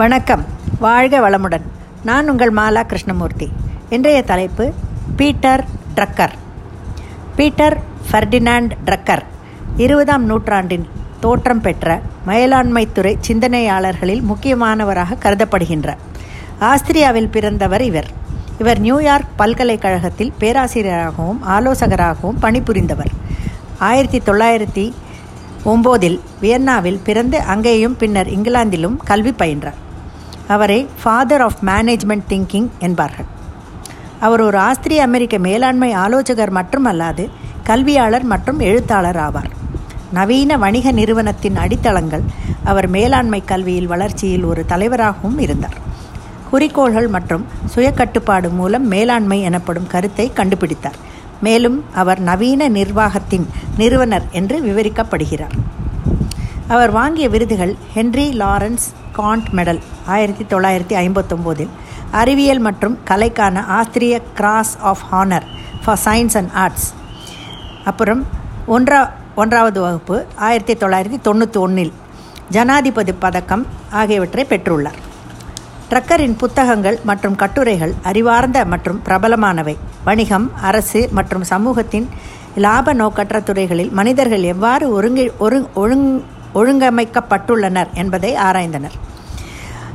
வணக்கம். வாழ்க வளமுடன். நான் உங்கள் மாலா கிருஷ்ணமூர்த்தி. இன்றைய தலைப்பு Peter Drucker. Peter Ferdinand Drucker. இருபதாம் நூற்றாண்டின் தோற்றம் பெற்ற மேலாண்மைத்துறை சிந்தனையாளர்களில் முக்கியமானவராக கருதப்படுகின்றார் ஆஸ்திரியாவில் பிறந்தவர் இவர். இவர் நியூயார்க் பல்கலைக்கழகத்தில் பேராசிரியராகவும் ஆலோசகராகவும் பணிபுரிந்தவர். ஆயிரத்தி தொள்ளாயிரத்தி ஒம்போதில் வியன்னாவில் பிறந்து அங்கேயும் பின்னர் இங்கிலாந்திலும் கல்வி பயின்றார். அவரை ஃபாதர் ஆஃப் மேனேஜ்மெண்ட் திங்கிங் என்பார்கள். அவர் ஒரு ஆஸ்திரிய அமெரிக்க மேலாண்மை ஆலோசகர் மட்டுமல்லாது கல்வியாளர் மற்றும் எழுத்தாளர் ஆவார். நவீன வணிக நிறுவனத்தின் அடித்தளங்கள் அவர் மேலாண்மை கல்வியில் வளர்ச்சியில் ஒரு தலைவராகவும் இருந்தார். குறிக்கோள்கள் மற்றும் சுயக்கட்டுப்பாடு மூலம் மேலாண்மை எனப்படும் கருத்தை கண்டுபிடித்தார். மேலும் அவர் நவீன நிர்வாகத்தின் நிறுவனர் என்று விவரிக்கப்படுகிறார். அவர் வாங்கிய விருதுகள் ஹென்ரி லாரன்ஸ் காண்ட் மெடல் ஆயிரத்தி தொள்ளாயிரத்தி ஐம்பத்தொம்போதில். அறிவியல் மற்றும் கலைக்கான ஆஸ்திரிய cross of honour for science and arts அப்புறம் ஒன்றா ஒன்றாவது வகுப்பு ஆயிரத்தி தொள்ளாயிரத்தி தொண்ணூற்றி ஒன்றில் ஜனாதிபதி பதக்கம் ஆகியவற்றை பெற்றுள்ளார். ட்ரக்கரின் புத்தகங்கள் மற்றும் கட்டுரைகள் அறிவார்ந்த மற்றும் பிரபலமானவை. வணிகம் அரசு மற்றும் சமூகத்தின் இலாப நோக்கற்ற துறைகளில் மனிதர்கள் எவ்வாறு ஒருங்கி ஒருங் ஒழுங் ஒழுங்கமைக்கப்பட்டுள்ளனர் என்பதை ஆராய்ந்தனர்.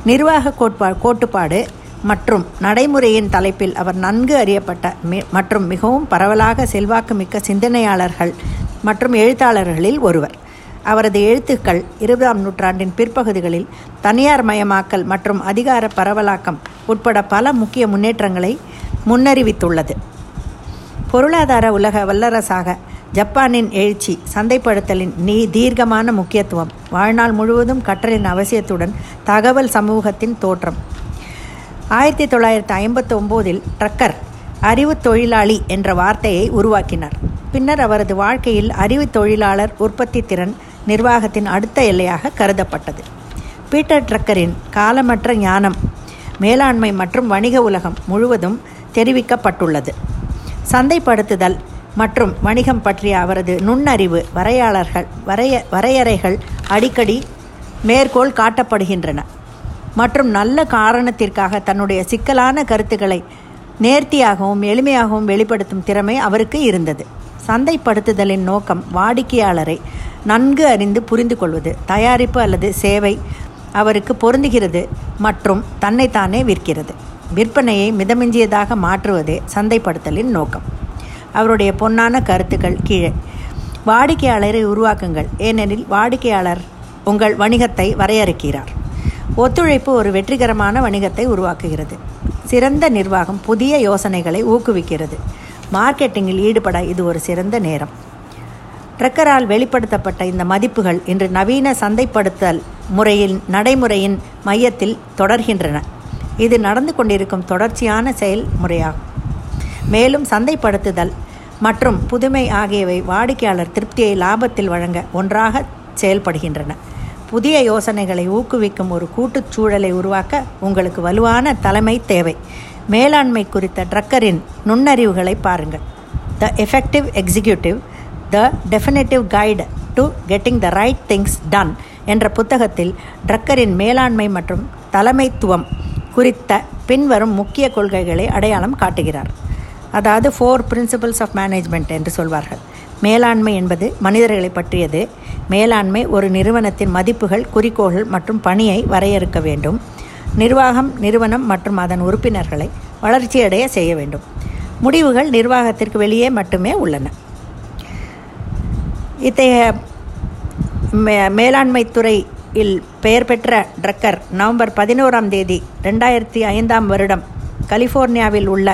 நிர்வாக கோட்பா கோட்டுப்பாடு மற்றும் நடைமுறையின் தலைப்பில் அவர் நன்கு அறியப்பட்ட மற்றும் மிகவும் பரவலாக செல்வாக்குமிக்க சிந்தனையாளர்கள் மற்றும் எழுத்தாளர்களில் ஒருவர். அவரது எழுத்துக்கள் இருபதாம் நூற்றாண்டின் பிற்பகுதிகளில் தனியார் மயமாக்கல் மற்றும் அதிகார பரவலாக்கம் உட்பட பல முக்கிய முன்னேற்றங்களை முன்னறிவித்துள்ளது. பொருளாதார உலக வல்லரசாக ஜப்பானின் எழுச்சி சந்தைப்படுத்தலின் நீ தீர்க்கமான முக்கியத்துவம். வாழ்நாள் முழுவதும் கற்றலின் அவசியத்துடன் தகவல் சமூகத்தின் தோற்றம். ஆயிரத்தி தொள்ளாயிரத்தி ஐம்பத்தி ஒம்போதில் ட்ரக்கர் அறிவு தொழிலாளி என்ற வார்த்தையை உருவாக்கினார். பின்னர் அவரது வாழ்க்கையில் அறிவு தொழிலாளர் உற்பத்தி திறன் நிர்வாகத்தின் அடுத்த எல்லையாக கருதப்பட்டது. பீட்டர் ட்ரக்கரின் காலமற்ற ஞானம் மேலாண்மை மற்றும் வணிக உலகம் முழுவதும் தெரிவிக்கப்பட்டுள்ளது. சந்தைப்படுத்துதல் மற்றும் வணிகம் பற்றிய அவரது நுண்ணறிவு வரையாளர்கள் வரைய வரையறைகள் அடிக்கடி மேற்கோள் காட்டப்படுகின்றன. மற்றும் நல்ல காரணத்திற்காக தன்னுடைய சிக்கலான கருத்துக்களை நேர்த்தியாகவும் எளிமையாகவும் வெளிப்படுத்தும் திறமை அவருக்கு இருந்தது. சந்தைப்படுத்துதலின் நோக்கம் வாடிக்கையாளரை நன்கு அறிந்து புரிந்து கொள்வது தயாரிப்பு அல்லது சேவை அவருக்கு பொருந்துகிறது மற்றும் தன்னைத்தானே விற்கிறது. விற்பனையை மிதமிஞ்சியதாக மாற்றுவதே சந்தைப்படுத்தலின் நோக்கம். அவருடைய பொன்னான கருத்துக்கள் கீழே. வாடிக்கையாளரை உருவாக்குங்கள். ஏனெனில் வாடிக்கையாளர் உங்கள் வணிகத்தை வரையறுக்கிறார். ஒத்துழைப்பு ஒரு வெற்றிகரமான வணிகத்தை உருவாக்குகிறது. சிறந்த நிர்வாகம் புதிய யோசனைகளை ஊக்குவிக்கிறது. மார்க்கெட்டிங்கில் ஈடுபட இது ஒரு சிறந்த நேரம். ட்ரக்கரால் வெளிப்படுத்தப்பட்ட இந்த மதிப்புகள் இன்று நவீன சந்தைப்படுத்தல் முறையில் நடைமுறையின் மையத்தில் தொடர்கின்றன. இது நடந்து கொண்டிருக்கும் தொடர்ச்சியான செயல்முறையாகும். மேலும் சந்தைப்படுத்துதல் மற்றும் புதுமை ஆகியவை வாடிக்கையாளர் திருப்தியை லாபத்தில் வழங்க ஒன்றாக செயல்படுகின்றன. புதிய யோசனைகளை ஊக்குவிக்கும் ஒரு கூட்டுச் சூழலை உருவாக்க உங்களுக்கு வலுவான தலைமை தேவை. மேலாண்மை குறித்த ட்ரக்கரின் நுண்ணறிவுகளை பாருங்கள். The effective executive the definitive guide to getting the right things done என்ற புத்தகத்தில் ட்ரக்கரின் மேலாண்மை மற்றும் தலைமைத்துவம் குறித்த பின்வரும் முக்கிய கொள்கைகளை அடையாளம் காட்டுகிறார். அதாவது ஃபோர் பிரின்சிபல்ஸ் ஆஃப் மேனேஜ்மெண்ட் என்று சொல்வார்கள். மேலாண்மை என்பது மனிதர்களை பற்றியது. மேலாண்மை ஒரு நிறுவனத்தின் மதிப்புகள் குறிக்கோள்கள் மற்றும் பணியை வரையறுக்க வேண்டும். நிர்வாகம் நிறுவனம் மற்றும் அதன் உறுப்பினர்களை வளர்ச்சியடைய செய்ய வேண்டும். முடிவுகள் நிர்வாகத்திற்கு வெளியே மட்டுமே உள்ளன. இத்தகைய மே மேலாண்மை துறையில் பெயர் பெற்ற ட்ரக்கர் நவம்பர் பதினோராம் தேதி ரெண்டாயிரத்தி ஐந்தாம் வருடம் கலிஃபோர்னியாவில் உள்ள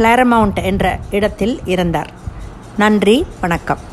கிளாரமவுண்ட் என்ற இடத்தில் இருந்தார். நன்றி வணக்கம்.